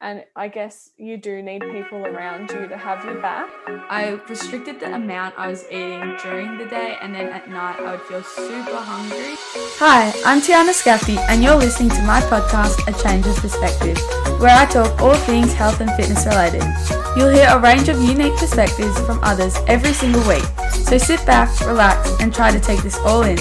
And I guess you do need people around you to have your back. I restricted the amount I was eating during the day, and then at night I would feel super hungry. Hi, I'm Tiana Skafte, and you're listening to my podcast, A Change of Perspective, where I talk all things health and fitness related. You'll hear a range of unique perspectives from others every single week. So sit back, relax, and try to take this all in.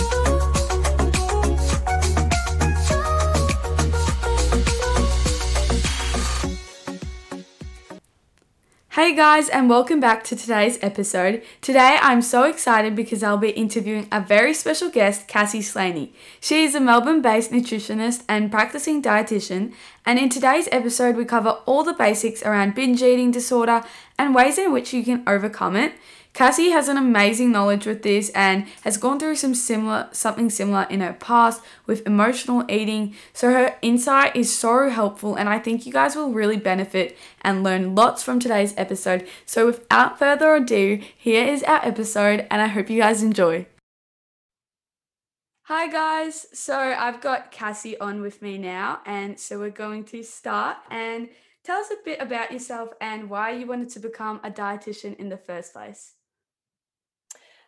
Hey guys, and welcome back to today's episode. Today I'm so excited because I'll be interviewing a very special guest, Cassie Slaney. She is a Melbourne based nutritionist and practicing dietitian, and in today's episode, we cover all the basics around binge eating disorder and ways in which you can overcome it. Cassie has an amazing knowledge with this and has gone through some similar something similar in her past with emotional eating. So her insight is so helpful and I think you guys will really benefit and learn lots from today's episode. So without further ado, here is our episode and I hope you guys enjoy. Hi guys. So I've got Cassie on with me now and so we're going to start and tell us a bit about yourself and why you wanted to become a dietitian in the first place.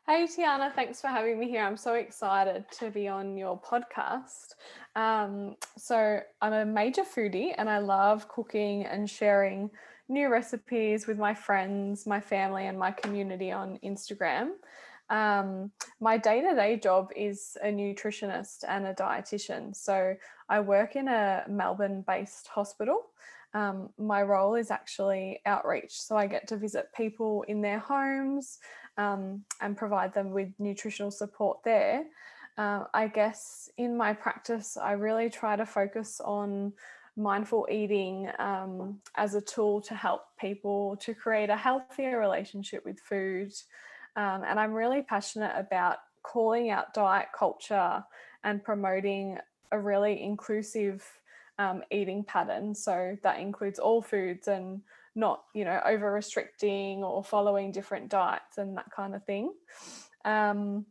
Hey, Tiana, thanks for having me here. I'm so excited to be on your podcast. Um, so, I'm a major foodie and I love cooking and sharing new recipes with my friends, my family, and my community on Instagram. Um, my day to day job is a nutritionist and a dietitian. So, I work in a Melbourne based hospital. Um, my role is actually outreach. So, I get to visit people in their homes um, and provide them with nutritional support there. Uh, I guess in my practice, I really try to focus on mindful eating um, as a tool to help people to create a healthier relationship with food. Um, and I'm really passionate about calling out diet culture and promoting a really inclusive um, eating pattern. So that includes all foods and not you know over restricting or following different diets and that kind of thing. Um,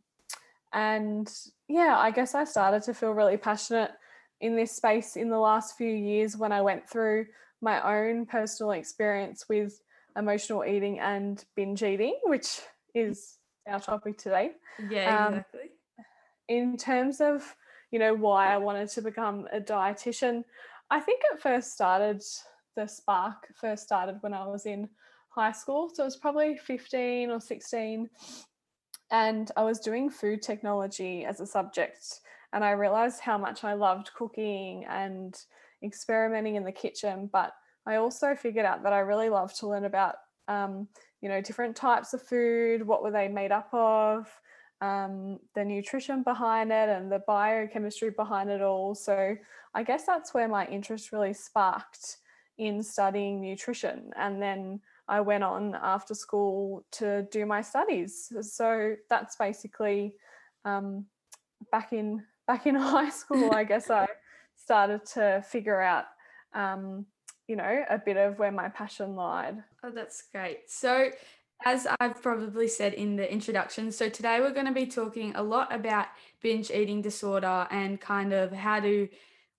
and yeah i guess i started to feel really passionate in this space in the last few years when i went through my own personal experience with emotional eating and binge eating which is our topic today. Yeah um, exactly. in terms of you know why i wanted to become a dietitian i think it first started the spark first started when I was in high school. So it was probably 15 or 16. And I was doing food technology as a subject. And I realized how much I loved cooking and experimenting in the kitchen. But I also figured out that I really loved to learn about, um, you know, different types of food, what were they made up of, um, the nutrition behind it, and the biochemistry behind it all. So I guess that's where my interest really sparked in studying nutrition. And then I went on after school to do my studies. So that's basically um, back in back in high school. I guess I started to figure out, um, you know, a bit of where my passion lied. Oh, that's great. So. As I've probably said in the introduction, so today we're going to be talking a lot about binge eating disorder and kind of how to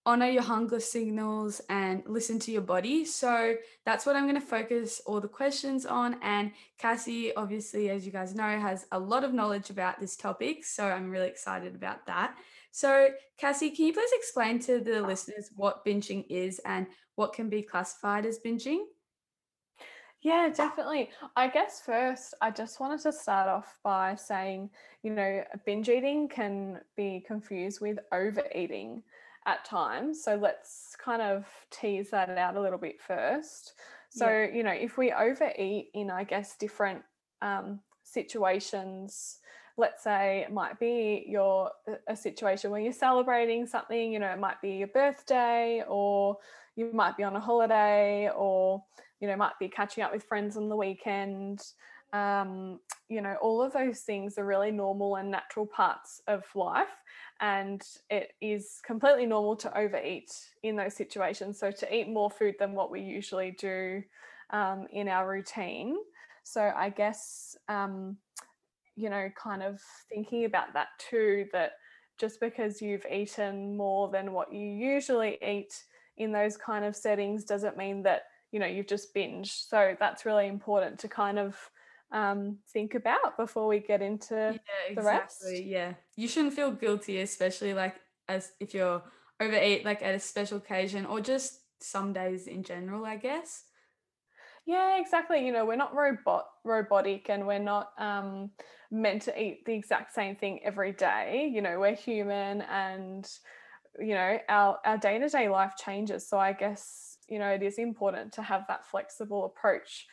honor your hunger signals and listen to your body. So that's what I'm going to focus all the questions on. And Cassie, obviously, as you guys know, has a lot of knowledge about this topic. So I'm really excited about that. So, Cassie, can you please explain to the listeners what binging is and what can be classified as binging? Yeah, definitely. I guess first, I just wanted to start off by saying, you know, binge eating can be confused with overeating at times. So let's kind of tease that out a little bit first. So, yeah. you know, if we overeat in, I guess, different um, situations, let's say it might be your a situation where you're celebrating something, you know, it might be your birthday or you might be on a holiday or, you know, might be catching up with friends on the weekend. Um, you know, all of those things are really normal and natural parts of life and it is completely normal to overeat in those situations. So, to eat more food than what we usually do um, in our routine. So, I guess, um, you know, kind of thinking about that too, that just because you've eaten more than what you usually eat in those kind of settings doesn't mean that you know you've just binged so that's really important to kind of um, think about before we get into yeah, the rest. Yeah, you shouldn't feel guilty, especially like as if you're overeat like at a special occasion or just some days in general. I guess. Yeah, exactly. You know, we're not robot robotic and we're not um, meant to eat the exact same thing every day. You know, we're human and you know, our our day-to-day life changes. So I guess, you know, it is important to have that flexible approach.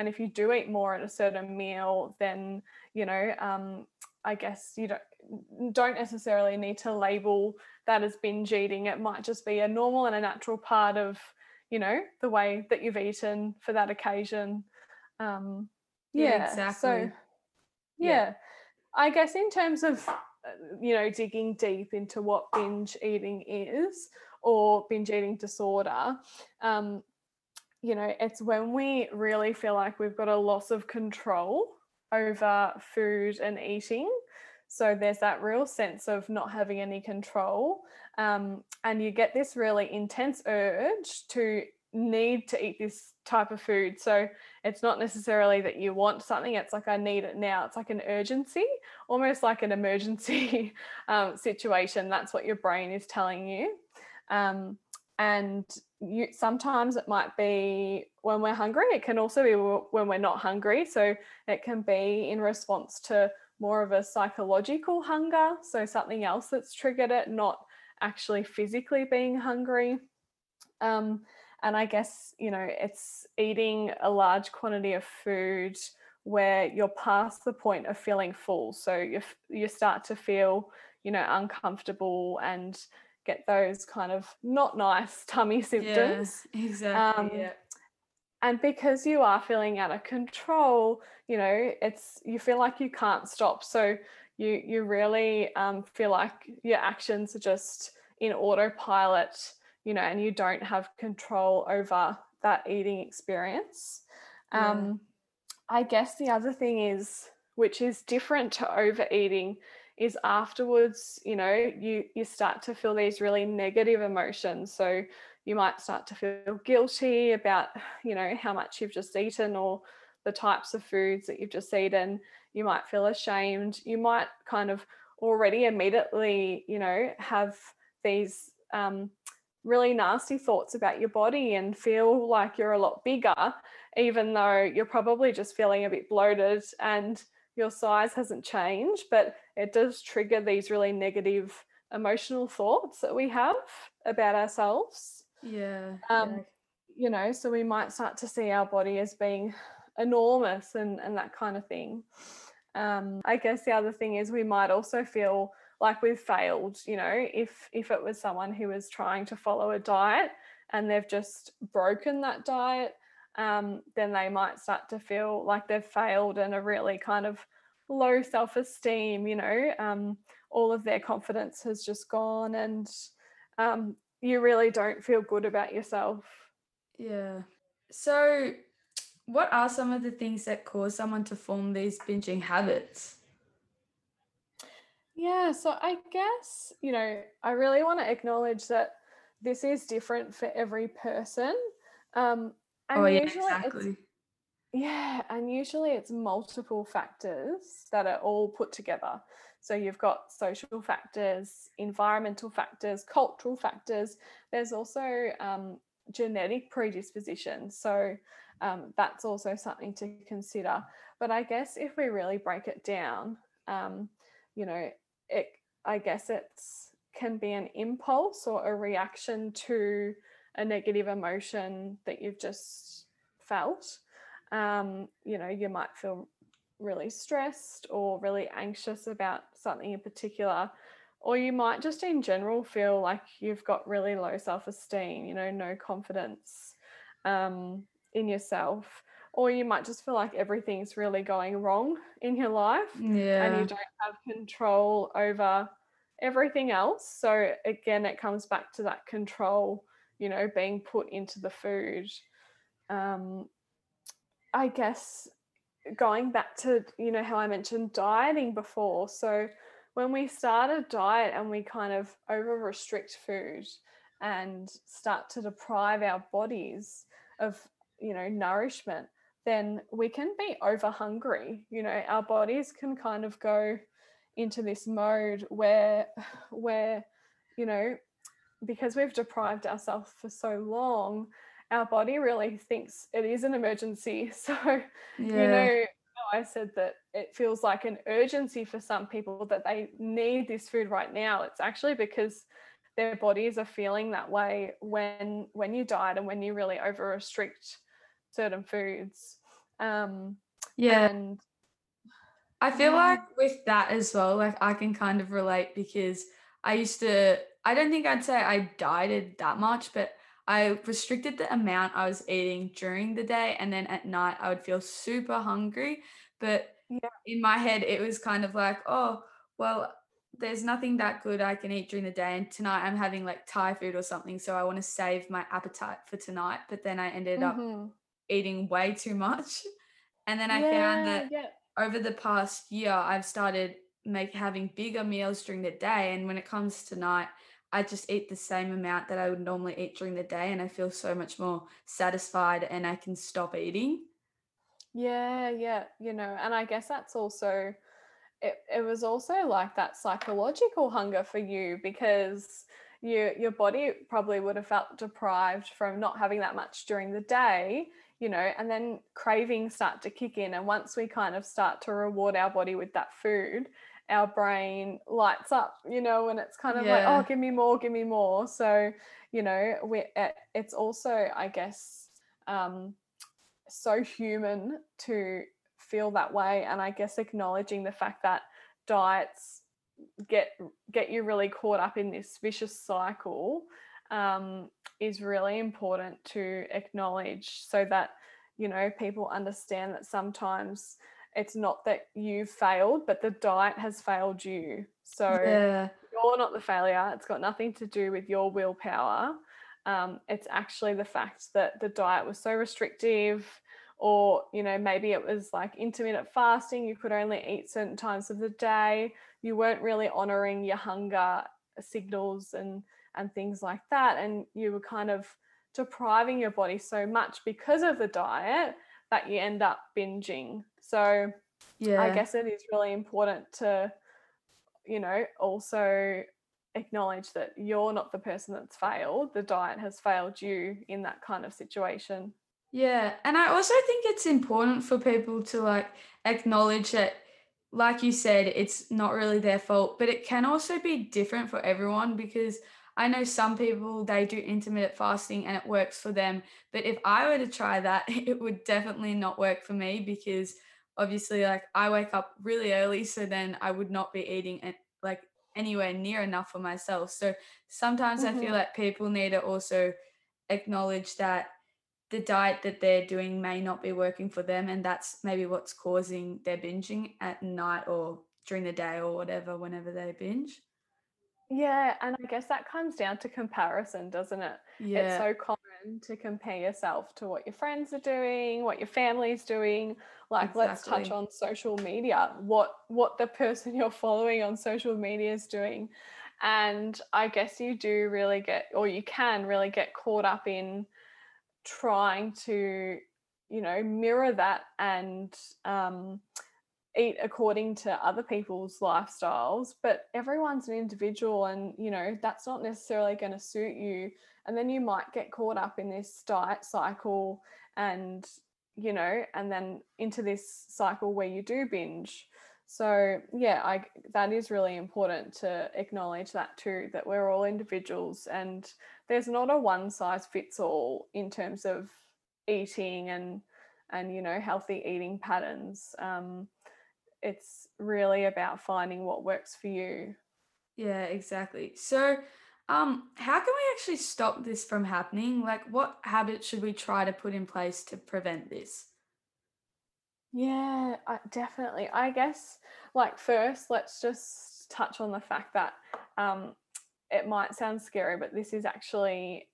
And if you do eat more at a certain meal, then, you know, um, I guess you don't don't necessarily need to label that as binge eating. It might just be a normal and a natural part of you know the way that you've eaten for that occasion um yeah, yeah exactly so yeah. yeah i guess in terms of uh, you know digging deep into what binge eating is or binge eating disorder um you know it's when we really feel like we've got a loss of control over food and eating so there's that real sense of not having any control. Um, and you get this really intense urge to need to eat this type of food. So it's not necessarily that you want something, it's like, I need it now. It's like an urgency, almost like an emergency um, situation. That's what your brain is telling you. Um, and you, sometimes it might be when we're hungry, it can also be when we're not hungry. So it can be in response to more of a psychological hunger. So something else that's triggered it, not actually physically being hungry. Um, and I guess, you know, it's eating a large quantity of food where you're past the point of feeling full. So you, you start to feel, you know, uncomfortable and get those kind of not nice tummy symptoms. Yeah, exactly. Um, yeah and because you are feeling out of control you know it's you feel like you can't stop so you you really um, feel like your actions are just in autopilot you know and you don't have control over that eating experience yeah. um, i guess the other thing is which is different to overeating is afterwards you know you you start to feel these really negative emotions. So you might start to feel guilty about you know how much you've just eaten or the types of foods that you've just eaten. You might feel ashamed. You might kind of already immediately you know have these um, really nasty thoughts about your body and feel like you're a lot bigger even though you're probably just feeling a bit bloated. And your size hasn't changed but it does trigger these really negative emotional thoughts that we have about ourselves yeah. Um, yeah. you know, so we might start to see our body as being enormous and, and that kind of thing. Um, I guess the other thing is we might also feel like we've failed, you know, if if it was someone who was trying to follow a diet and they've just broken that diet, um, then they might start to feel like they've failed and are really kind of low self-esteem, you know, um, all of their confidence has just gone and um, you really don't feel good about yourself. Yeah. So, what are some of the things that cause someone to form these binging habits? Yeah, so I guess, you know, I really want to acknowledge that this is different for every person. Um, and oh, yeah, exactly. Yeah, and usually it's multiple factors that are all put together. So you've got social factors, environmental factors, cultural factors. There's also um, genetic predisposition. So um, that's also something to consider. But I guess if we really break it down, um, you know, it I guess it's can be an impulse or a reaction to a negative emotion that you've just felt. Um, you know, you might feel really stressed or really anxious about something in particular or you might just in general feel like you've got really low self-esteem you know no confidence um, in yourself or you might just feel like everything's really going wrong in your life yeah. and you don't have control over everything else so again it comes back to that control you know being put into the food um, i guess going back to you know how I mentioned dieting before. So when we start a diet and we kind of over restrict food, and start to deprive our bodies of you know nourishment then we can be over hungry you know our bodies can kind of go into this mode where where you know because we've deprived ourselves for so long our body really thinks it is an emergency so yeah. you know I said that it feels like an urgency for some people that they need this food right now. It's actually because their bodies are feeling that way when when you diet and when you really over restrict certain foods. Um, yeah. And I feel yeah. like with that as well, like I can kind of relate because I used to, I don't think I'd say I dieted that much, but I restricted the amount I was eating during the day. And then at night, I would feel super hungry. But yeah. in my head, it was kind of like, oh, well, there's nothing that good I can eat during the day. And tonight I'm having like Thai food or something. So I want to save my appetite for tonight. But then I ended mm-hmm. up eating way too much. And then I yeah, found that yeah. over the past year, I've started make having bigger meals during the day. And when it comes to night, I just eat the same amount that I would normally eat during the day. And I feel so much more satisfied and I can stop eating. Yeah, yeah, you know, and I guess that's also it, it was also like that psychological hunger for you because you your body probably would have felt deprived from not having that much during the day, you know, and then cravings start to kick in and once we kind of start to reward our body with that food, our brain lights up, you know, and it's kind of yeah. like, oh, give me more, give me more. So, you know, we it's also, I guess, um, so human to feel that way and i guess acknowledging the fact that diets get get you really caught up in this vicious cycle um, is really important to acknowledge so that you know people understand that sometimes it's not that you failed but the diet has failed you. So yeah. you're not the failure. It's got nothing to do with your willpower. Um, it's actually the fact that the diet was so restrictive or you know maybe it was like intermittent fasting. You could only eat certain times of the day. You weren't really honoring your hunger signals and and things like that. And you were kind of depriving your body so much because of the diet that you end up binging. So yeah. i guess it is really important to you know also acknowledge that you're not the person that's failed the diet has failed you in that kind of situation. Yeah, and I also think it's important for people to like acknowledge that like you said it's not really their fault, but it can also be different for everyone because I know some people they do intermittent fasting and it works for them, but if I were to try that, it would definitely not work for me because obviously like I wake up really early so then I would not be eating it like anywhere near enough for myself. So sometimes mm-hmm. I feel mm-hmm. like people need to also acknowledge that the diet that they're doing may not be working for them and that's maybe what's causing their binging at night or during the day or whatever whenever they binge yeah and i guess that comes down to comparison doesn't it yeah. it's so common to compare yourself to what your friends are doing what your family's doing like exactly. let's touch on social media what what the person you're following on social media is doing and i guess you do really get or you can really get caught up in trying to you know mirror that and um, eat according to other people's lifestyles but everyone's an individual and you know that's not necessarily going to suit you. And then you might get caught up in this diet cycle and you know and then into this cycle where you do binge. So yeah i that is really important to acknowledge that too that we're all individuals and there's not a one size fits all in terms of eating and and you know healthy eating patterns. Um, it's really about finding what works for you yeah exactly so um, how can we actually stop this from happening like what habits should we try to put in place to prevent this yeah, I, definitely. I guess, like, first, let's just touch on the fact that um, it might sound scary, but this is actually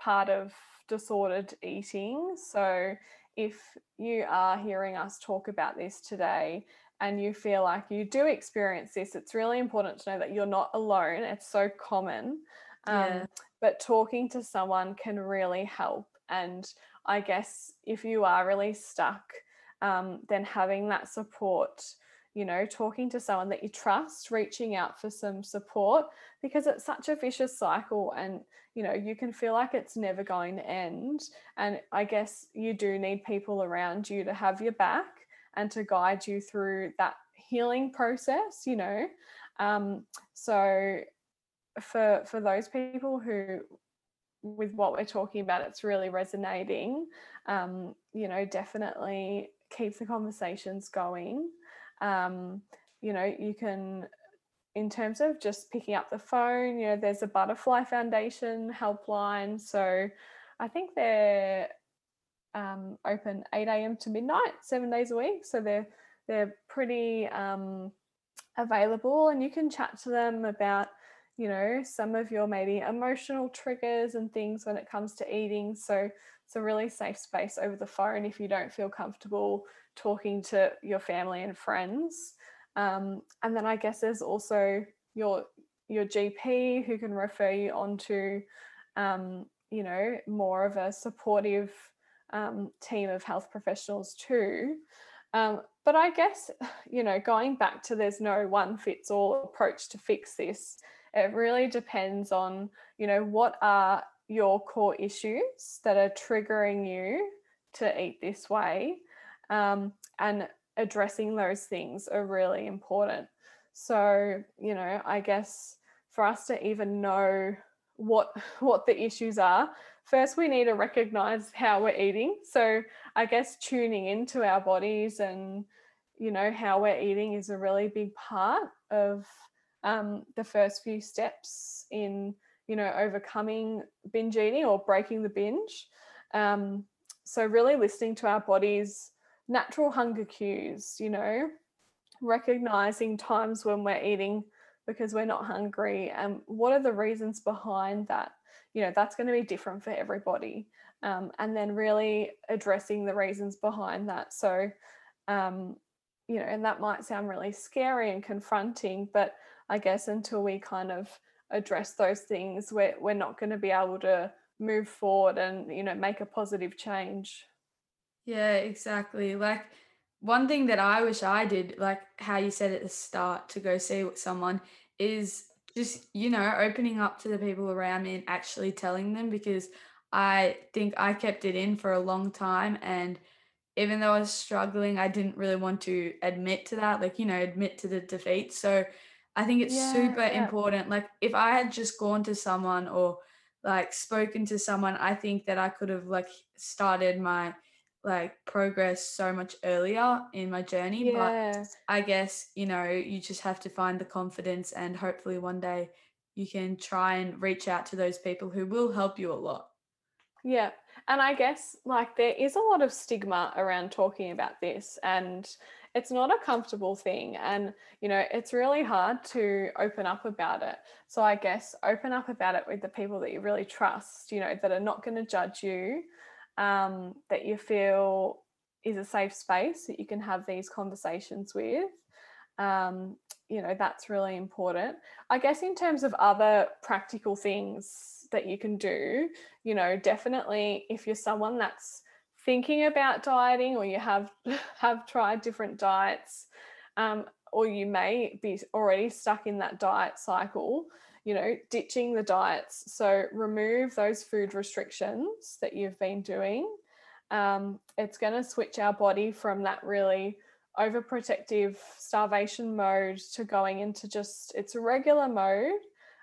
part of disordered eating. So, if you are hearing us talk about this today and you feel like you do experience this, it's really important to know that you're not alone. It's so common. Um, yeah. but talking to someone can really help. And I guess if you are really stuck, um, then having that support, you know, talking to someone that you trust, reaching out for some support, because it's such a vicious cycle and, you know, you can feel like it's never going to end. And I guess you do need people around you to have your back and to guide you through that healing process, you know. Um, so for for those people who with what we're talking about it's really resonating um, you know definitely keep the conversations going um, you know you can in terms of just picking up the phone you know there's a butterfly foundation helpline so i think they're um, open 8 a.m to midnight seven days a week. So they're they're pretty um, available and you can chat to them about you know some of your maybe emotional triggers and things when it comes to eating. So it's a really safe space over the phone if you don't feel comfortable talking to your family and friends. Um, and then i guess there's also your your gp who can refer you on to um, you know more of a supportive um, team of health professionals too um, but I guess, you know, going back to there's no one fits all approach to fix this, it really depends on, you know, what are your core issues that are triggering you to eat this way. Um, and addressing those things are really important. So, you know, I guess for us to even know what what the issues are first we need to recognize how we're eating. So i guess tuning into our bodies and you know how we're eating is a really big part of um, the first few steps in you know overcoming binge eating or breaking the binge. Um, so really listening to our bodies' natural hunger cues you know recognizing times when we're eating because we're not hungry and what are the reasons behind that you know that's going to be different for everybody um, and then really addressing the reasons behind that. So um, you know and that might sound really scary and confronting but i guess until we kind of address those things we're, we're not going to be able to move forward and you know make a positive change. Yeah exactly. Like one thing that i wish i did like how you said at the start to go see someone is just you know opening up to the people around me and actually telling them because i think i kept it in for a long time and even though i was struggling i didn't really want to admit to that like you know admit to the defeat so i think it's yeah, super yeah. important like if i had just gone to someone or like spoken to someone i think that i could have like started my like progress so much earlier in my journey yeah. but i guess you know you just have to find the confidence and hopefully one day you can try and reach out to those people who will help you a lot yeah and i guess like there is a lot of stigma around talking about this and it's not a comfortable thing and you know it's really hard to open up about it so i guess open up about it with the people that you really trust you know that are not going to judge you um, that you feel is a safe space that you can have these conversations with. Um, you know, that's really important. I guess in terms of other practical things that you can do, you know, definitely if you're someone that's thinking about dieting or you have have tried different diets, um, or you may be already stuck in that diet cycle, you know, ditching the diets. So remove those food restrictions that you've been doing. Um, it's going to switch our body from that really overprotective starvation mode to going into just its regular mode.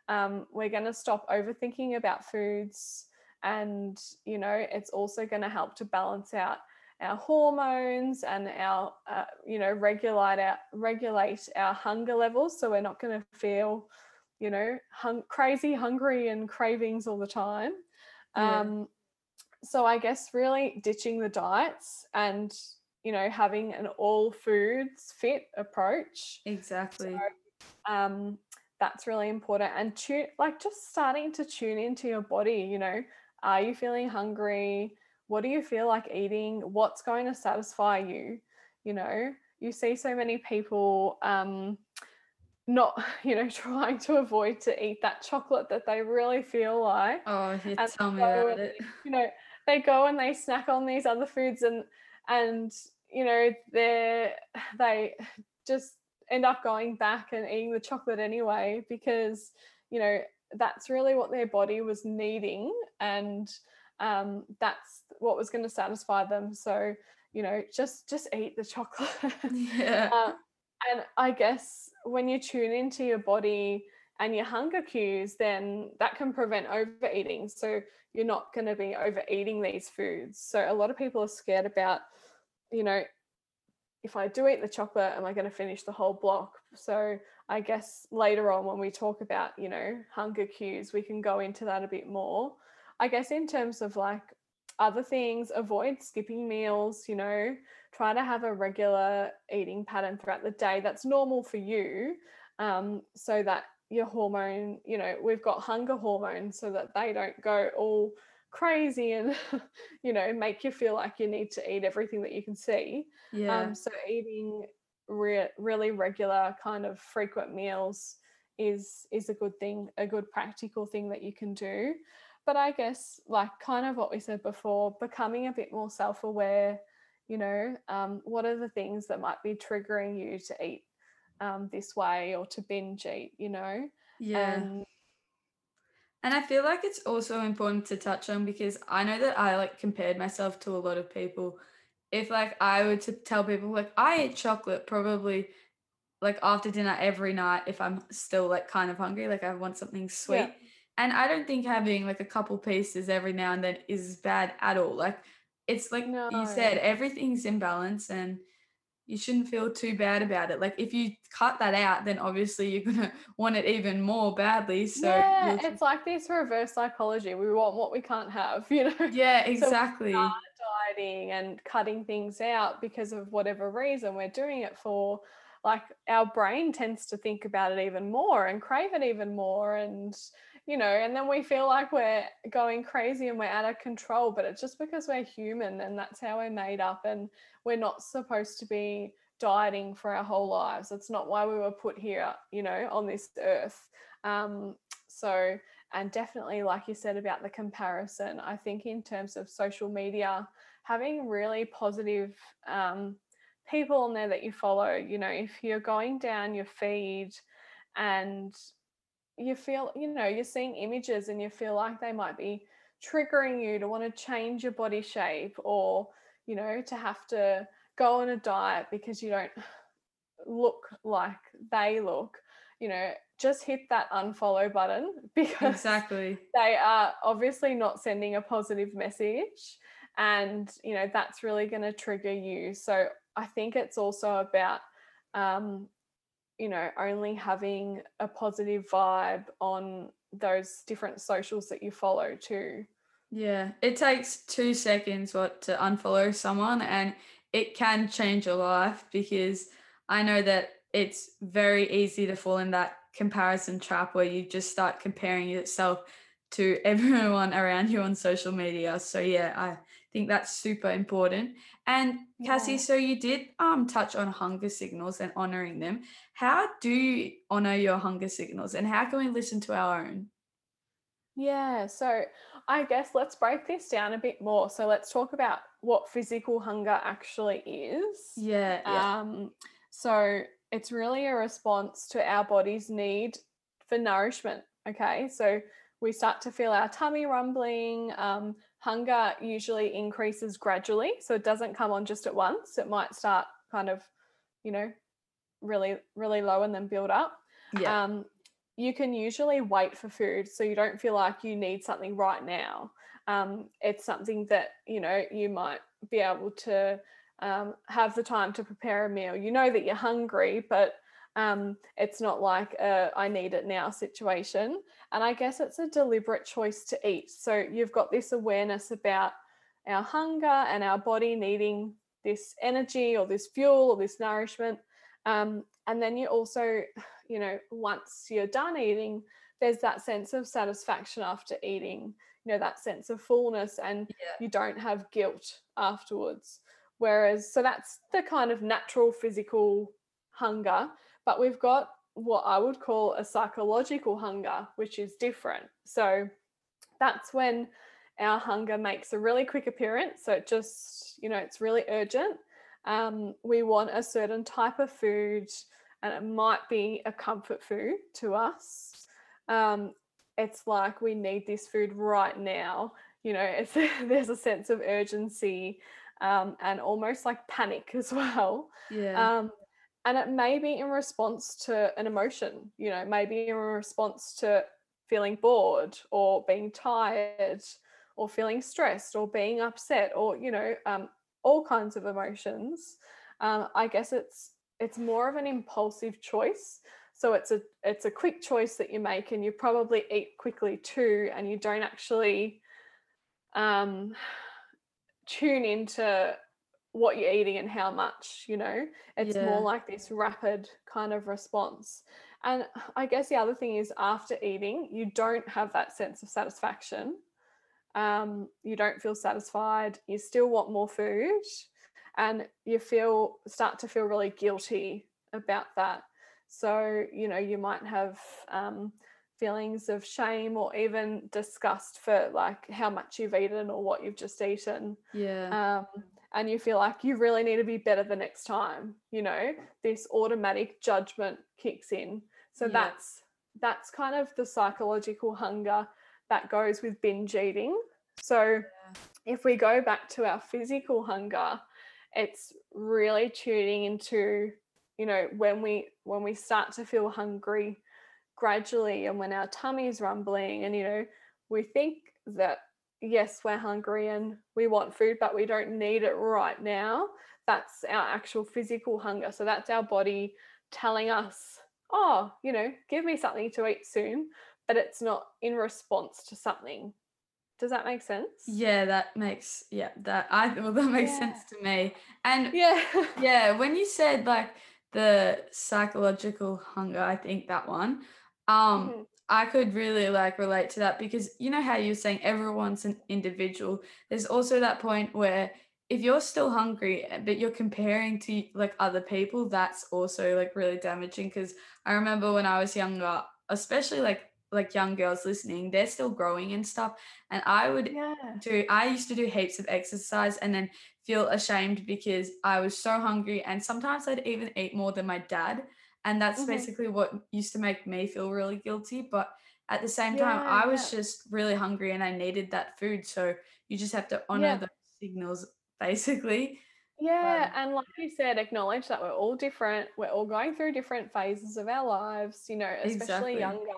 Um, we're going to stop overthinking about foods, and you know, it's also going to help to balance out our hormones and our, uh, you know, regulate our regulate our hunger levels, so we're not going to feel you know, hung- crazy, hungry, and cravings all the time. Yeah. Um, so I guess really ditching the diets and you know having an all foods fit approach. Exactly. So, um, that's really important and tune like just starting to tune into your body. You know, are you feeling hungry? What do you feel like eating? What's going to satisfy you? You know, you see so many people. Um, not, you know, trying to avoid to eat that chocolate that they really feel like. Oh, you And tell me about it. you know they go and they snack on these other foods and and you know they they just end up going back and eating the chocolate anyway because you know that's really what their body was needing and um, that's what was going to satisfy them so you know just just eat the chocolate Yeah. uh, and I guess when you tune into your body and your hunger cues, then that can prevent overeating. So you're not going to be overeating these foods. So a lot of people are scared about, you know, if I do eat the chocolate, am I going to finish the whole block? So I guess later on when we talk about, you know, hunger cues, we can go into that a bit more. I guess in terms of like other things, avoid skipping meals, you know, try to have a regular eating pattern throughout the day that's normal for you um, so that your hormone you know we've got hunger hormones so that they don't go all crazy and you know make you feel like you need to eat everything that you can see Yeah. um, so eating re- really regular kind of frequent meals is is a good thing a good practical thing that you can do but i guess like kind of what we said before becoming a bit more self-aware you know um, what are the things that might be triggering you to eat um, this way or to binge eat you know yeah. and And I feel like it's also important to touch on because I know that I like compared myself to a lot of people. If like I were to tell people like I eat chocolate probably like after dinner every night if I'm still like kind of hungry, like I want something sweet. Yeah. And I don't think having like a couple pieces every now and then is bad at all. Like it's like you said, everything's in balance and you shouldn't feel too bad about it. Like if you cut that out, then obviously you're gonna want it even more badly. So yeah it's like this reverse psychology we want what we can't have you know yeah, exactly. are dieting and cutting things out because of whatever reason we're doing it for like our brain tends to think about it even more and crave it even more and you know and then we feel like we're going crazy and we're out of control but it's just because we're human and that's how we're made up and we're not supposed to be dieting for our whole lives. It's not why we were put here you know on this earth. Um so and definitely like you said about the comparison i think in terms of social media having really positive um, people on there that you follow you know if you're going down your feed and you feel you know you're seeing images and you feel like they might be triggering you to want to change your body shape or you know to have to go on a diet because you don't look like they look you know just hit that unfollow button because Exactly. they are obviously not sending a positive message and you know that's really going to trigger you so i think it's also about um you know only having a positive vibe on those different socials that you follow too Yeah, it takes two seconds what to unfollow someone, and it can change your life because I know that it's very easy to fall in that comparison trap where you just start comparing yourself to everyone around you on social media. So yeah, I think that's super important. And Cassie, Yeah. so you did um touch on hunger signals and honoring them. How do you honor your hunger signals, and how can we listen to our own? Yeah, so I guess let's break this down a bit more. So let's talk about what physical hunger actually is. Yeah, yeah. Um, so it's really a response to our body's need for nourishment. Okay, so we start to feel our tummy rumbling. Um, hunger usually increases gradually, so it doesn't come on just at once. It might start kind of, you know, really, really low and then build up yeah. um, you can usually wait for food so you don't feel like you need something right now um, it's something that you know you might be able to um, have the time to prepare a meal you know that you're hungry but um, it's not like a i need it now situation and i guess it's a deliberate choice to eat so you've got this awareness about our hunger and our body needing this energy or this fuel or this nourishment um, and then you also you know, once you're done eating, there's that sense of satisfaction after eating, you know, that sense of fullness, and Yeah. you don't have guilt afterwards. Whereas, so that's the kind of natural physical hunger, but we've got what I would call a psychological hunger, which is different. So that's when our hunger makes a really quick appearance. So it just, you know, it's really urgent. Um, we want a certain type of food, and it might be a comfort food to us. Um, it's like we need this food right now. You know, it's, there's a sense of urgency um, and almost like panic as well. Yeah. And it may be in response to an emotion, you know, maybe in response to feeling bored or being tired or feeling stressed or being upset or, you know, um, all kinds of emotions. Um, I guess it's it's more of an impulsive choice. So it's a it's a quick choice that you make, and you probably eat quickly too, and you don't actually um, tune into what you're eating and how much. You know, it's Yeah. more like this rapid kind of response. And I guess the other thing is after eating, you don't have that sense of satisfaction. Um, you don't feel satisfied. You still want more food, and you feel start to feel really guilty about that. So you know you might have um, feelings of shame or even disgust for like how much you've eaten or what you've just eaten Yeah. um, and you feel like you really need to be better the next time you know this automatic judgment kicks in. So Yeah. that's that's kind of the psychological hunger that goes with binge eating. So if we go back to our physical hunger it's really tuning into you know when we when we start to feel hungry gradually and when our tummy's rumbling and you know we think that yes we're hungry and we want food but we don't need it right now. That's our actual physical hunger. So that's our body telling us oh you know give me something to eat soon but it's not in response to something. Does that make sense? Yeah, that makes yeah, that I well that makes sense to me. And yeah. yeah, when you said like the psychological hunger, I think that one, um, Mhm. I could really like relate to that because you know how you're saying everyone's an individual. There's also that point where if you're still hungry eh, but you're comparing to like other people, that's also like really damaging because I remember when I was younger, especially like like young girls listening, they're still growing and stuff. And I would yeah do I used to do heaps of exercise and then feel ashamed because I was so hungry and sometimes I'd even eat more than my dad and that's Mhm. basically what used to make me feel really guilty but at the same time Yeah, I was yeah. just really hungry and I needed that food so you just have to honor Yeah. those signals basically Yeah, and like you said, acknowledge that we're all different. We're all going through different phases of our lives, you know, especially Exactly. younger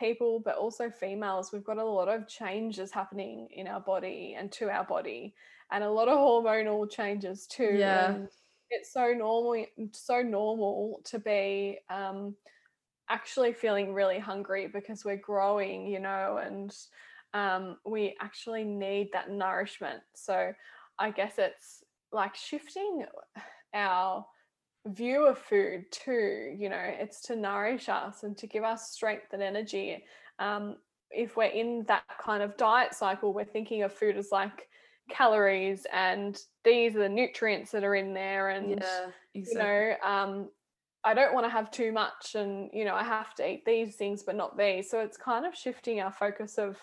people, but also females. We've got a lot of changes happening in our body and to our body, and a lot of hormonal changes too. Yeah. And it's so normal, so normal to be um, actually feeling really hungry because we're growing, you know, and um, we actually need that nourishment. So I guess it's like shifting our view of food too you know it's to nourish us and to give us strength and energy um, if we're in that kind of diet cycle we're thinking of food as like calories and these are the nutrients that are in there and yeah you know um, i don't want to have too much and you know i have to eat these things but not these. So it's kind of shifting our focus of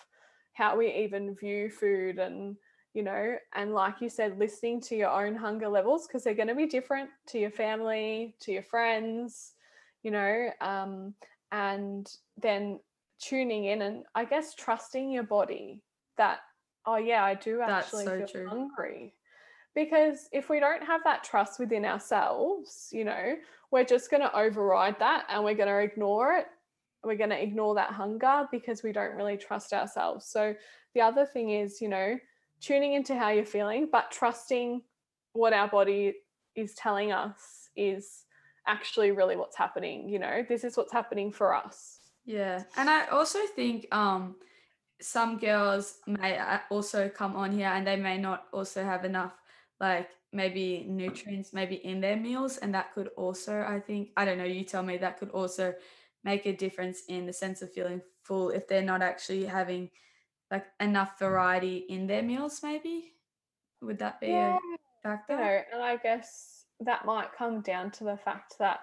how we even view food and you know and like you said listening to your own hunger levels because they're going to be different to your family to your friends you know um, and then tuning in and i guess trusting your body that oh yeah i do actually so feel true. hungry. Because if we don't have that trust within ourselves you know we're just going to override that and we're going to ignore it. We're going to ignore that hunger because we don't really trust ourselves. So the other thing is you know tuning into how you're feeling but trusting what our body is telling us is actually really what's happening you know? This is what's happening for us. Yeah, and I also think um some girls may uh, also come on here and they may not also have enough like maybe nutrients maybe in their meals and that could also I think I don't know you tell me that could also make a difference in the sense of feeling full if they're not actually having like enough variety in their meals maybe would that be yeah a factor? you know and i guess that might come down to the fact that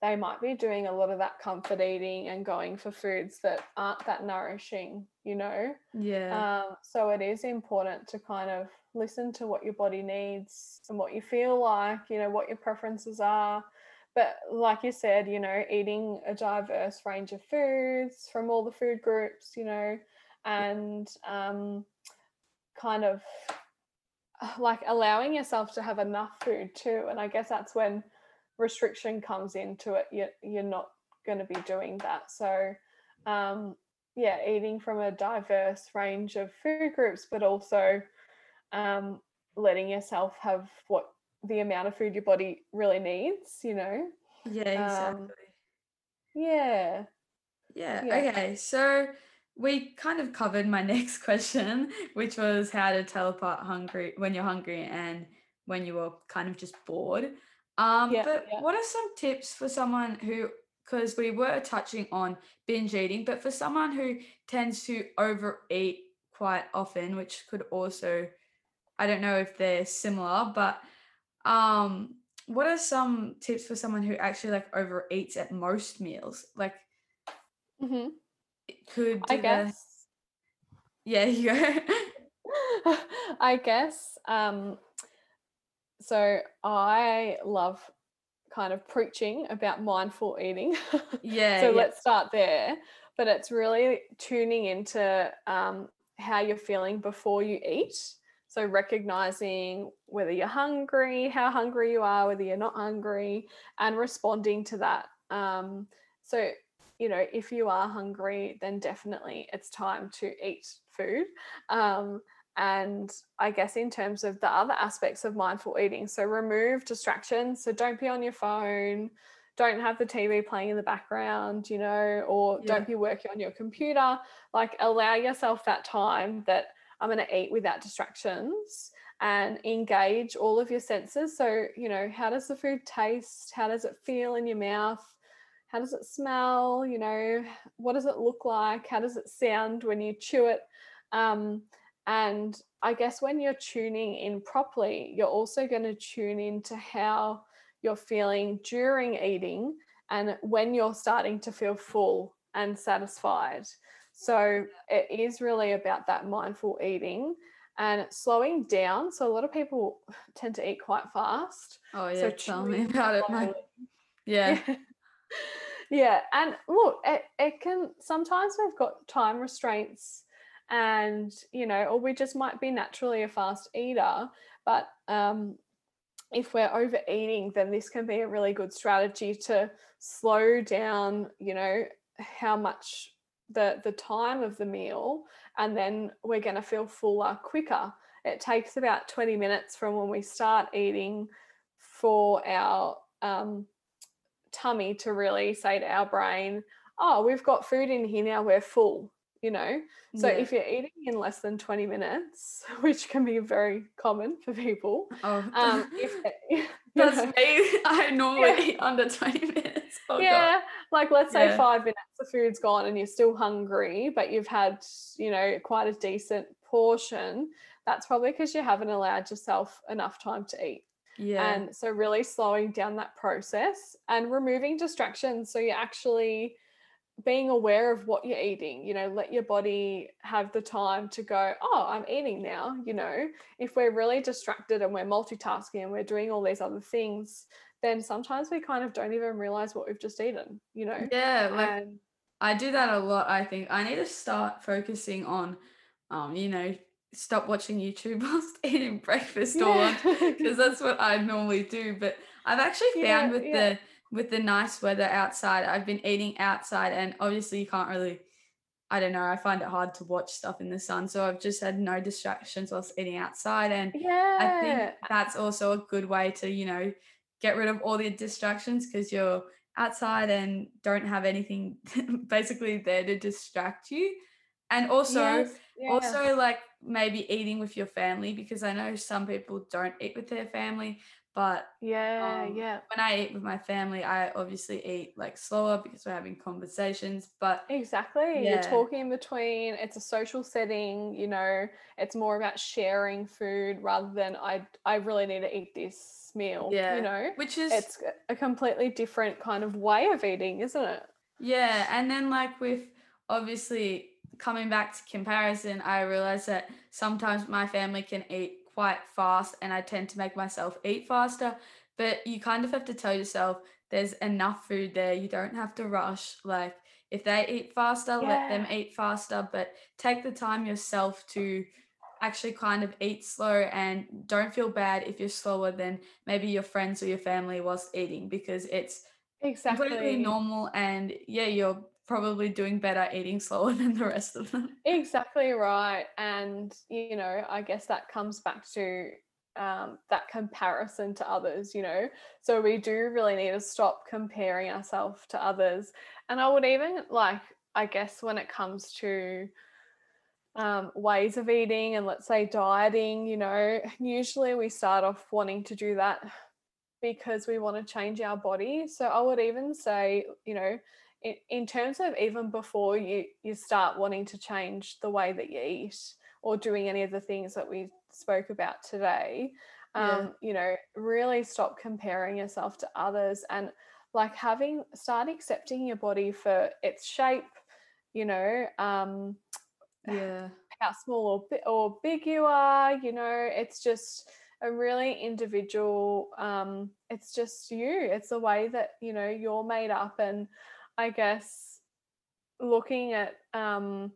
they might be doing a lot of that comfort eating and going for foods that aren't that nourishing, you know? Yeah. Um, so it is important to kind of listen to what your body needs and what you feel like, you know, what your preferences are. But like you said, you know, eating a diverse range of foods from all the food groups, you know, and um, kind of like allowing yourself to have enough food too. And I guess that's when restriction comes into it, you're, you're not going to be doing that. So, um, yeah, eating from a diverse range of food groups, but also um, letting yourself have what the amount of food your body really needs, you know? Yeah, exactly. Um, yeah. Yeah. Yeah. Okay. So we kind of covered my next question, which was how to tell apart hungry when you're hungry and when you were kind of just bored. Um, Yeah, but yeah. what are some tips for someone who, because we were touching on binge eating, but for someone who tends to overeat quite often, which could also, I don't know if they're similar, but um, what are some tips for someone who actually like overeats at most meals? Like, mm-hmm. could I the- guess. yeah, you go. I guess. Um, so I love kind of preaching about mindful eating. Yeah, so yeah. let's start there. But it's really tuning into um, how you're feeling before you eat. So recognizing whether you're hungry, how hungry you are, whether you're not hungry, and responding to that. Um, so you know, if you are hungry, then definitely it's time to eat food. Um, and I guess in terms of the other aspects of mindful eating, so remove distractions. So don't be on your phone, don't have the TV playing in the background, you know, or Yeah. don't be working on your computer. Like allow yourself that time that I'm going to eat without distractions and engage all of your senses. So, you know, how does the food taste? How does it feel in your mouth? How does it smell? You know, what does it look like? How does it sound when you chew it? Um, and I guess when you're tuning in properly, you're also going to tune into how you're feeling during eating and when you're starting to feel full and satisfied. So it is really about that mindful eating and slowing down. So a lot of people tend to eat quite fast. Oh yeah, So tell me about it. My, yeah. Yeah. yeah. And look, it, it can sometimes we've got time restraints and, you know, or we just might be naturally a fast eater. But um, if we're overeating, then this can be a really good strategy to slow down, you know, how much the the time of the meal and then we're going to feel fuller quicker. It takes about 20 minutes from when we start eating for our um, tummy to really say to our brain, oh, we've got food in here now, we're full, you know? So Yeah. if you're eating in less than 20 minutes, which can be very common for people, oh, um, if you that's know, me. I normally Yeah. eat under 20 minutes. Oh, God. yeah, like let's say Yeah. five minutes, the food's gone and you're still hungry, but you've had, you know, quite a decent portion. That's probably because you haven't allowed yourself enough time to eat. Yeah. And so, really slowing down that process and removing distractions. So, you're actually being aware of what you're eating, you know, let your body have the time to go, oh, I'm eating now. You know, if we're really distracted and we're multitasking and we're doing all these other things, then sometimes we kind of don't even realize what we've just eaten, you know? yeah, like and I do that a lot, I think. I need to start focusing on um, you know, stop watching YouTube whilst eating breakfast or lunch because that's what I normally do. But I've actually found Yeah, with yeah. the with the nice weather outside, I've been eating outside, and obviously you can't really. I don't know. I find it hard to watch stuff in the sun, so I've just had no distractions whilst eating outside, and yeah. I think that's also a good way to you know get rid of all the distractions because you're outside and don't have anything basically there to distract you, and also Yes, yeah. also like maybe eating with your family because I know some people don't eat with their family, but Yeah, um, yeah. when I eat with my family, I obviously eat like slower because we're having conversations. But Exactly. You're talking in between. It's a social setting, you know, it's more about sharing food rather than I I really need to eat this meal, Yeah, you know. which is It's a completely different kind of way of eating, isn't it? Yeah, and then like with obviously coming back to comparison, I realize that sometimes my family can eat quite fast and I tend to make myself eat faster, but you kind of have to tell yourself there's enough food there. You don't have to rush. Like if they eat faster, let them eat faster, but take the time yourself to actually kind of eat slow and don't feel bad if you're slower than maybe your friends or your family was eating because it's completely Exactly. normal and yeah you're probably doing better eating slower than the rest of them Exactly right. And, you know, I guess that comes back to um, that comparison to others, you know. So we do really need to stop comparing ourselves to others. And I would even like, I guess, when it comes to um, ways of eating and let's say dieting, you know, usually we start off wanting to do that because we want to change our body. So I would even say, you know, in, in terms of even before you you start wanting to change the way that you eat or doing any of the things that we spoke about today, yeah. um, you know, really stop comparing yourself to others and like having start accepting your body for its shape, you know, um, yeah. how small or or big you are you know it's just a really individual um it's just you. It's the way that you know you're made up and i guess looking at um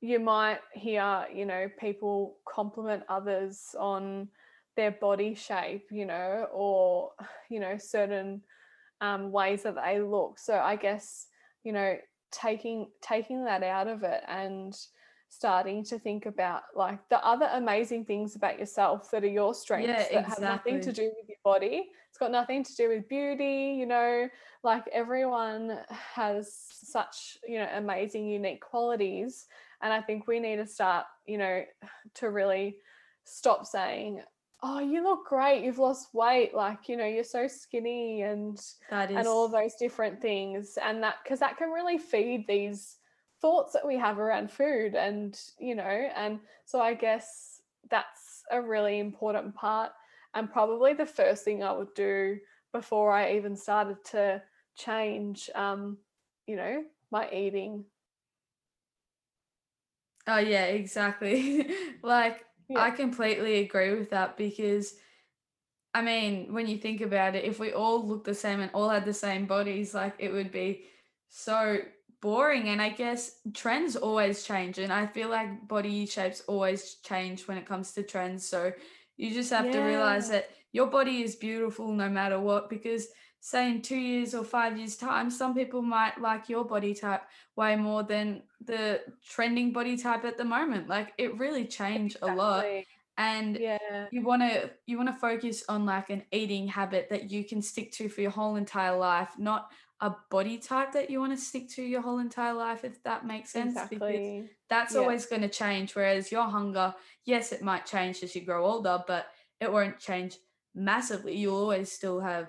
you might hear you know people compliment others on their body shape you know or you know certain um, ways that they look. So i guess you know taking taking that out of it and starting to think about like the other amazing things about yourself that are your yeah strengths that have nothing to do with your body. It's got nothing to do with beauty you know? Like everyone has such you know amazing unique qualities and i think we need to start you know to really stop saying oh you look great you've lost weight like you know you're so skinny and that and all those different things and that because that can really feed these thoughts that we have around food and you know and so i guess that's a really important part and probably the first thing i would do before i even started to change um you know my eating. Oh yeah exactly. Like yeah. i completely agree with that because I mean, when you think about it, if we all looked the same and all had the same bodies, like it would be so boring. And I guess trends always change. And I feel like body shapes always change when it comes to trends. So you just have to realize that your body is beautiful no matter what. Because, say, in two years or five years' time, some people might like your body type way more than the trending body type at the moment. Like it really changed a lot. And yeah you want to you want to focus on like an eating habit that you can stick to for your whole entire life not a body type that you want to stick to your whole entire life if that makes sense because exactly. that's yeah. always going to change whereas your hunger yes it might change as you grow older but it won't change massively. You'll always still have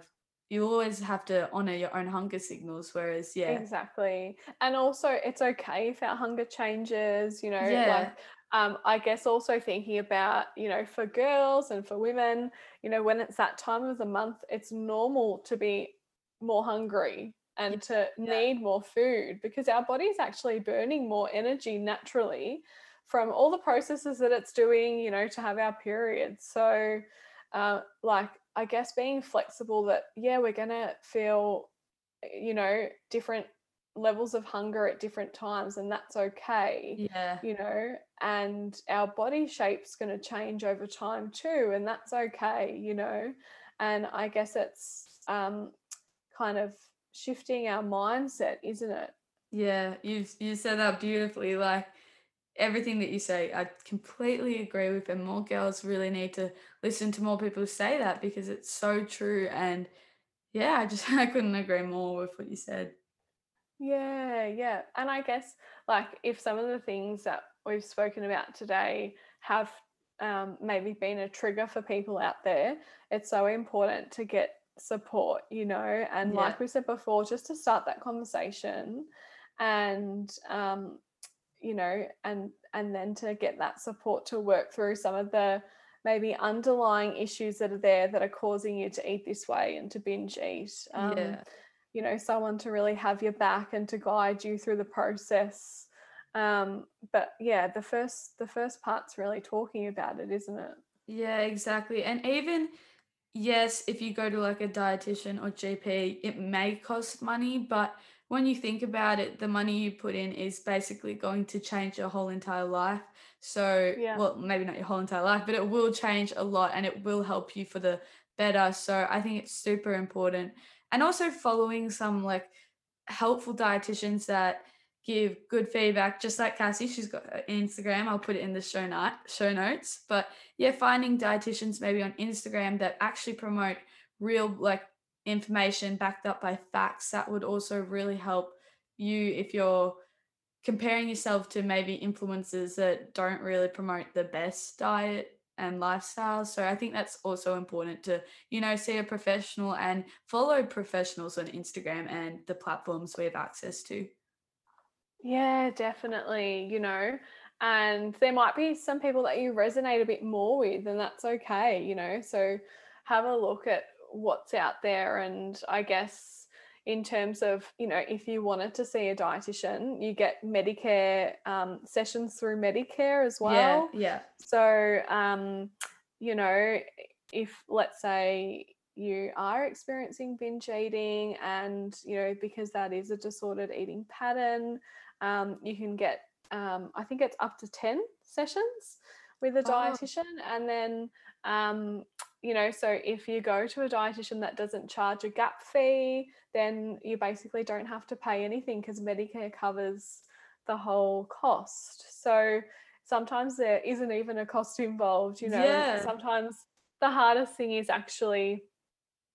you always have to honor your own hunger signals whereas yeah. Exactly. And also, it's okay if our hunger changes, you know, like, yeah um, I guess also thinking about, you know, for girls and for women, you know, when it's that time of the month, it's normal to be more hungry and to yeah need more food because our body's actually burning more energy naturally from all the processes that it's doing, you know, to have our periods. So, uh, like, I guess being flexible that, yeah, we're going to feel you know, different levels of hunger at different times, and that's okay, yeah you know, and our body shape's going to change over time too, and that's okay, you know. And I guess it's um, kind of shifting our mindset, isn't it? Yeah, you you said that beautifully. Like everything that you say, I completely agree with, and more girls really need to listen to more people say that because it's so true. And yeah, I just I couldn't agree more with what you said. Yeah, yeah. And I guess like if some of the things that we've spoken about today have um, maybe been a trigger for people out there, it's so important to get support, you know, and Yeah. like we said before, just to start that conversation and um, you know, and and then to get that support to work through some of the maybe underlying issues that are there that are causing you to eat this way and to binge eat. Um, yeah. you know someone to really have your back and to guide you through the process um but yeah the first the first part's really talking about it isn't it Yeah, exactly. And even yes, if you go to like a dietitian or GP, it may cost money, but when you think about it, the money you put in is basically going to change your whole entire life. So, Yeah. well, maybe not your whole entire life, but it will change a lot and it will help you for the better. So, I think it's super important. And also following some like helpful dietitians that give good feedback, just like Cassie, she's got Instagram. I'll put it in the show note show notes. But yeah, finding dietitians maybe on Instagram that actually promote real like information backed up by facts that would also really help you if you're comparing yourself to maybe influencers that don't really promote the best diet and lifestyle. So I think that's also important to, you know, see a professional and follow professionals on Instagram and the platforms we have access to. Yeah definitely you know and there might be some people that you resonate a bit more with and that's okay you know so have a look at what's out there and i guess in terms of you know if you wanted to see a dietitian you get medicare um, sessions through medicare as well Yeah, yeah. So, um, you know, if let's say you are experiencing binge eating, and you know, because that is a disordered eating pattern, um, you can get, um, I think it's up to 10 sessions with a Oh. dietitian. And then, um, you know, so if you go to a dietitian that doesn't charge a gap fee, then you basically don't have to pay anything because Medicare covers the whole cost. So, sometimes there isn't even a cost involved you know Yeah. sometimes the hardest thing is actually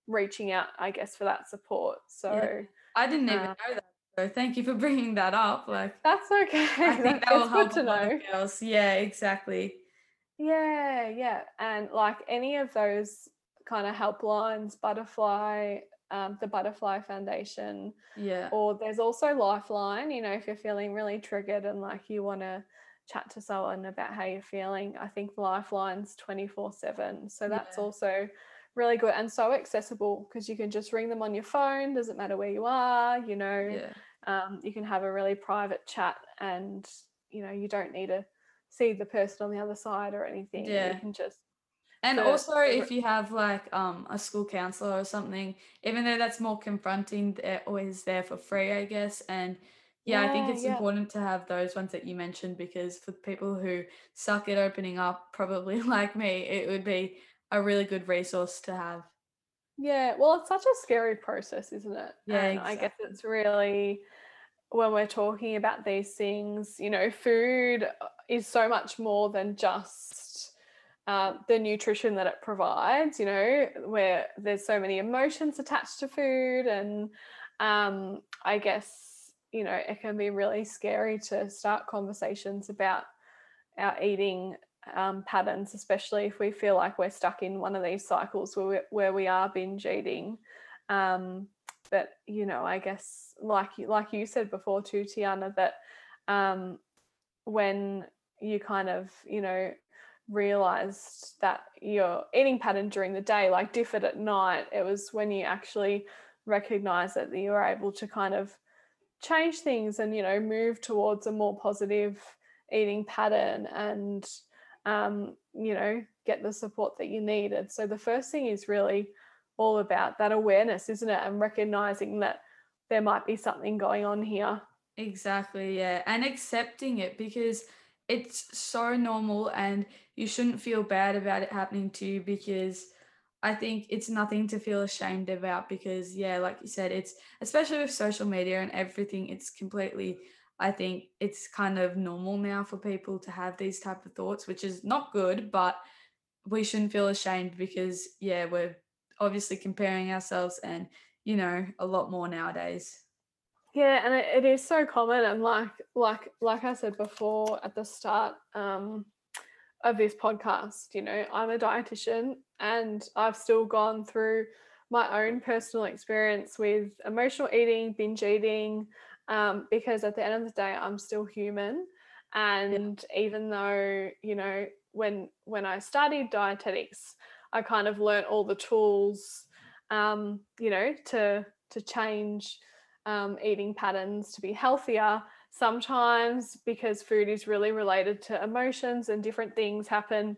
reaching out i guess for that support so I didn't even Um, know that. So thank you for bringing that up. Like that's okay I think that will help to know girls. Yeah, exactly. yeah yeah and like any of those kind of helplines butterfly um, the butterfly foundation Yeah. or there's also lifeline you know if you're feeling really triggered and like you want to chat to someone about how you're feeling i think lifeline's 24 7 so that's Yeah. also really good and so accessible because you can just ring them on your phone doesn't matter where you are you know Yeah. Um, you can have a really private chat and you know you don't need to see the person on the other side or anything Yeah. you can just And for- also, if you have like um a school counselor or something, even though that's more confronting, they're always there for free, I guess. And yeah, I think it's yeah. important to have those ones that you mentioned because for people who suck at opening up, probably like me, it would be a really good resource to have. Yeah, well, it's such a scary process, isn't it? Yeah, and I guess it's really when we're talking about these things, you know, food uh, is so much more than just uh, the nutrition that it provides, you know, where there's so many emotions attached to food. And um, I guess, you know, it can be really scary to start conversations about our eating um, patterns, especially if we feel like we're stuck in one of these cycles where we, where we are binge eating. Um, but you know, I guess like you like you said before too, Tiana, that um, when you kind of you know realized that your eating pattern during the day like differed at night, it was when you actually recognized that you were able to kind of change things and you know move towards a more positive eating pattern and um, you know get the support that you needed. So the first thing is really all about that awareness isn't it and recognizing that there might be something going on here Exactly, yeah. And accepting it because it's so normal and you shouldn't feel bad about it happening to you because I think it's nothing to feel ashamed about because yeah, like you said, it's especially with social media and everything, it's completely I think it's kind of normal now for people to have these type of thoughts, which is not good, but we shouldn't feel ashamed because yeah, we're obviously comparing ourselves and you know, a lot more nowadays. yeah and it, it is so common and like like like i said before at the start um of this podcast. You know, I'm a dietitian and I've still gone through my own personal experience with emotional eating, binge eating, um, because at the end of the day, I'm still human. And yeah. even though, you know, when when I studied dietetics, I kind of learnt all the tools, um, you know, to to change um, eating patterns to be healthier. Sometimes because food is really related to emotions and different things happen,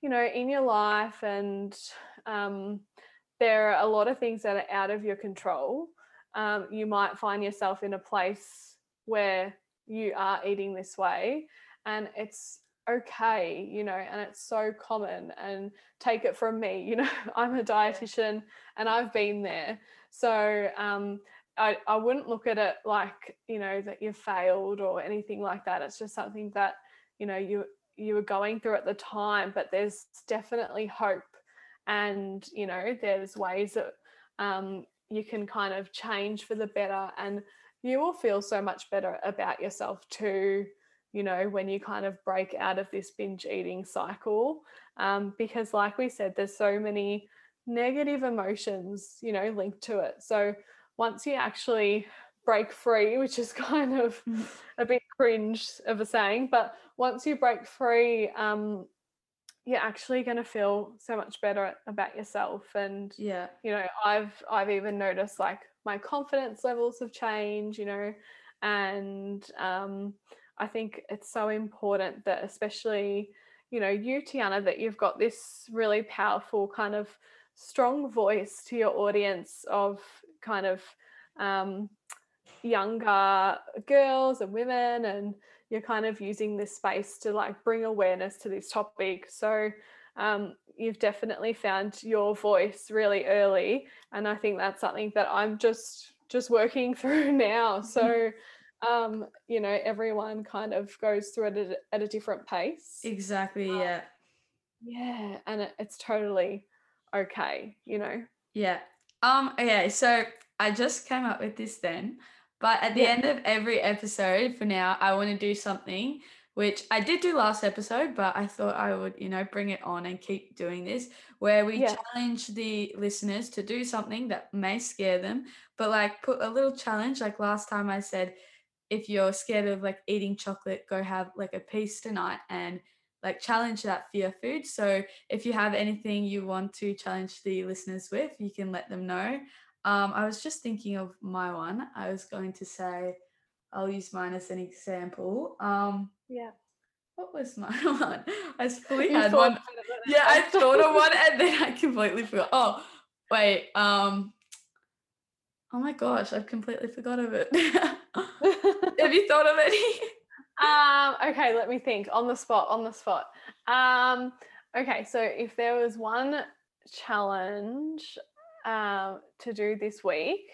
you know, in your life, and um, there are a lot of things that are out of your control. Um, you might find yourself in a place where you are eating this way, and it's okay, you know, and it's so common. And take it from me, you know, I'm a dietitian and I've been there. So um, I, I wouldn't look at it like, you know, that you failed or anything like that. It's just something that, you know, you you were going through at the time, but there's definitely hope. And, you know, there's ways that um, you can kind of change for the better and you will feel so much better about yourself too you know, when you kind of break out of this binge eating cycle. Um, because, like we said, there's so many negative emotions, you know, linked to it. So, once you actually break free, which is kind of mm-hmm. a bit cringe of a saying, but once you break free, um, you're actually going to feel so much better about yourself. And yeah, you know, I've I've even noticed like my confidence levels have changed, you know, and um, I think it's so important that, especially, you know, you, Tiana, that you've got this really powerful kind of strong voice to your audience of kind of um, younger girls and women, and you're kind of using this space to like bring awareness to this topic. So, um, you've definitely found your voice really early, and I think that's something that I'm just just working through now. So um, you know, everyone kind of goes through it at, at a different pace. Exactly. Um, yeah. Yeah, and it, it's totally okay. You know. Yeah. Um. Okay. So I just came up with this then, but at the yeah. end of every episode, for now, I want to do something which I did do last episode, but I thought I would, you know, bring it on and keep doing this, where we yeah. challenge the listeners to do something that may scare them, but like put a little challenge. Like last time I said, if you're scared of like eating chocolate, go have like a piece tonight and like challenge that fear food. So if you have anything you want to challenge the listeners with, you can let them know. Um, I was just thinking of my one. I was going to say, I'll use mine as an example. Um, yeah. What was my one? I fully had one. Yeah, I thought of one and then I completely forgot. Oh, wait. Um, oh my gosh, I've completely forgot of it. Have you thought of any? Um, okay, let me think. On the spot, on the spot. Um, okay, so if there was one challenge um, to do this week,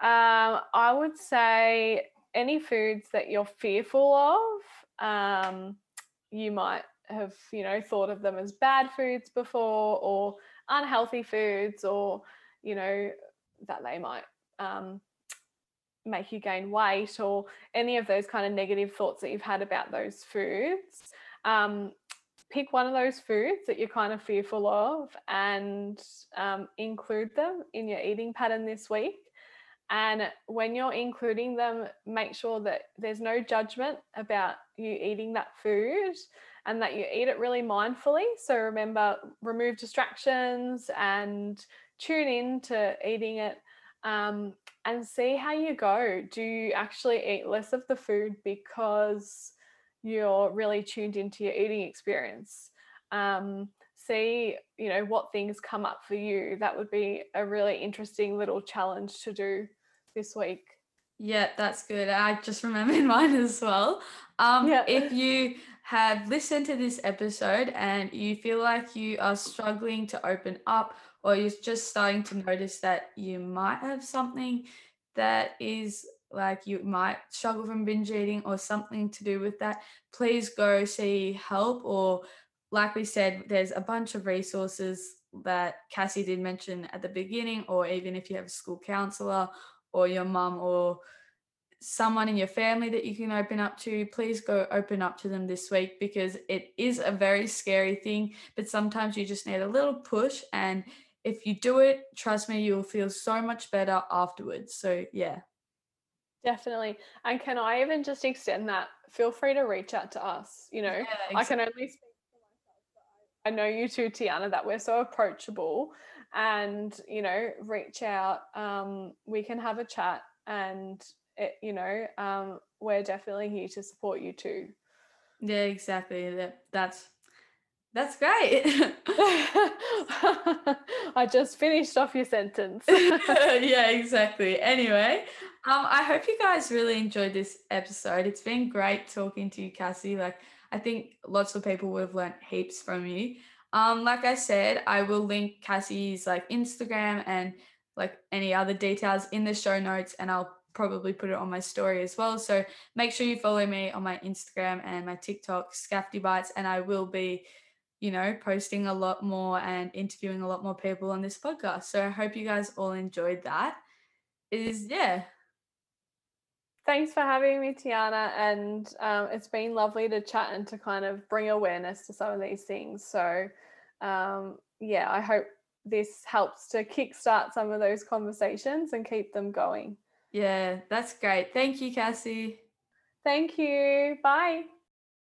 um, I would say any foods that you're fearful of, um, you might have, you know, thought of them as bad foods before or unhealthy foods or, you know, that they might um, make you gain weight or any of those kind of negative thoughts that you've had about those foods. Um, pick one of those foods that you're kind of fearful of and um, include them in your eating pattern this week. And when you're including them, make sure that there's no judgment about you eating that food and that you eat it really mindfully. So remember, remove distractions and tune in to eating it um, and see how you go. Do you actually eat less of the food because you're really tuned into your eating experience? Um, see, you know, what things come up for you. That would be a really interesting little challenge to do this week. Yeah, that's good. I just remembered mine as well. Um, yeah. If you have listened to this episode and you feel like you are struggling to open up or you're just starting to notice that you might have something that is like you might struggle from binge eating or something to do with that, please go see help. Or, like we said, there's a bunch of resources that Cassie did mention at the beginning, or even if you have a school counselor or your mum or someone in your family that you can open up to, please go open up to them this week because it is a very scary thing. But sometimes you just need a little push. And if you do it, trust me, you'll feel so much better afterwards. So, yeah. Definitely. And can I even just extend that? Feel free to reach out to us. You know, Yeah, I can only speak for myself, I know you too, Tiana, that we're so approachable and, you know, reach out. Um, we can have a chat and, it, you know, um, we're definitely here to support you too. Yeah, exactly. That that's that's great. I just finished off your sentence. yeah, exactly. Anyway, um, I hope you guys really enjoyed this episode. It's been great talking to you, Cassie. Like, I think lots of people would have learnt heaps from you. Um, like I said, I will link Cassie's like Instagram and like any other details in the show notes, and I'll probably put it on my story as well. So make sure you follow me on my Instagram and my TikTok, Skafte Bites, and I will be, you know, posting a lot more and interviewing a lot more people on this podcast. So I hope you guys all enjoyed that. It is yeah. Thanks for having me, Tiana. And um, it's been lovely to chat and to kind of bring awareness to some of these things. So, um, yeah, I hope this helps to kickstart some of those conversations and keep them going. Yeah, that's great. Thank you, Cassie. Thank you. Bye.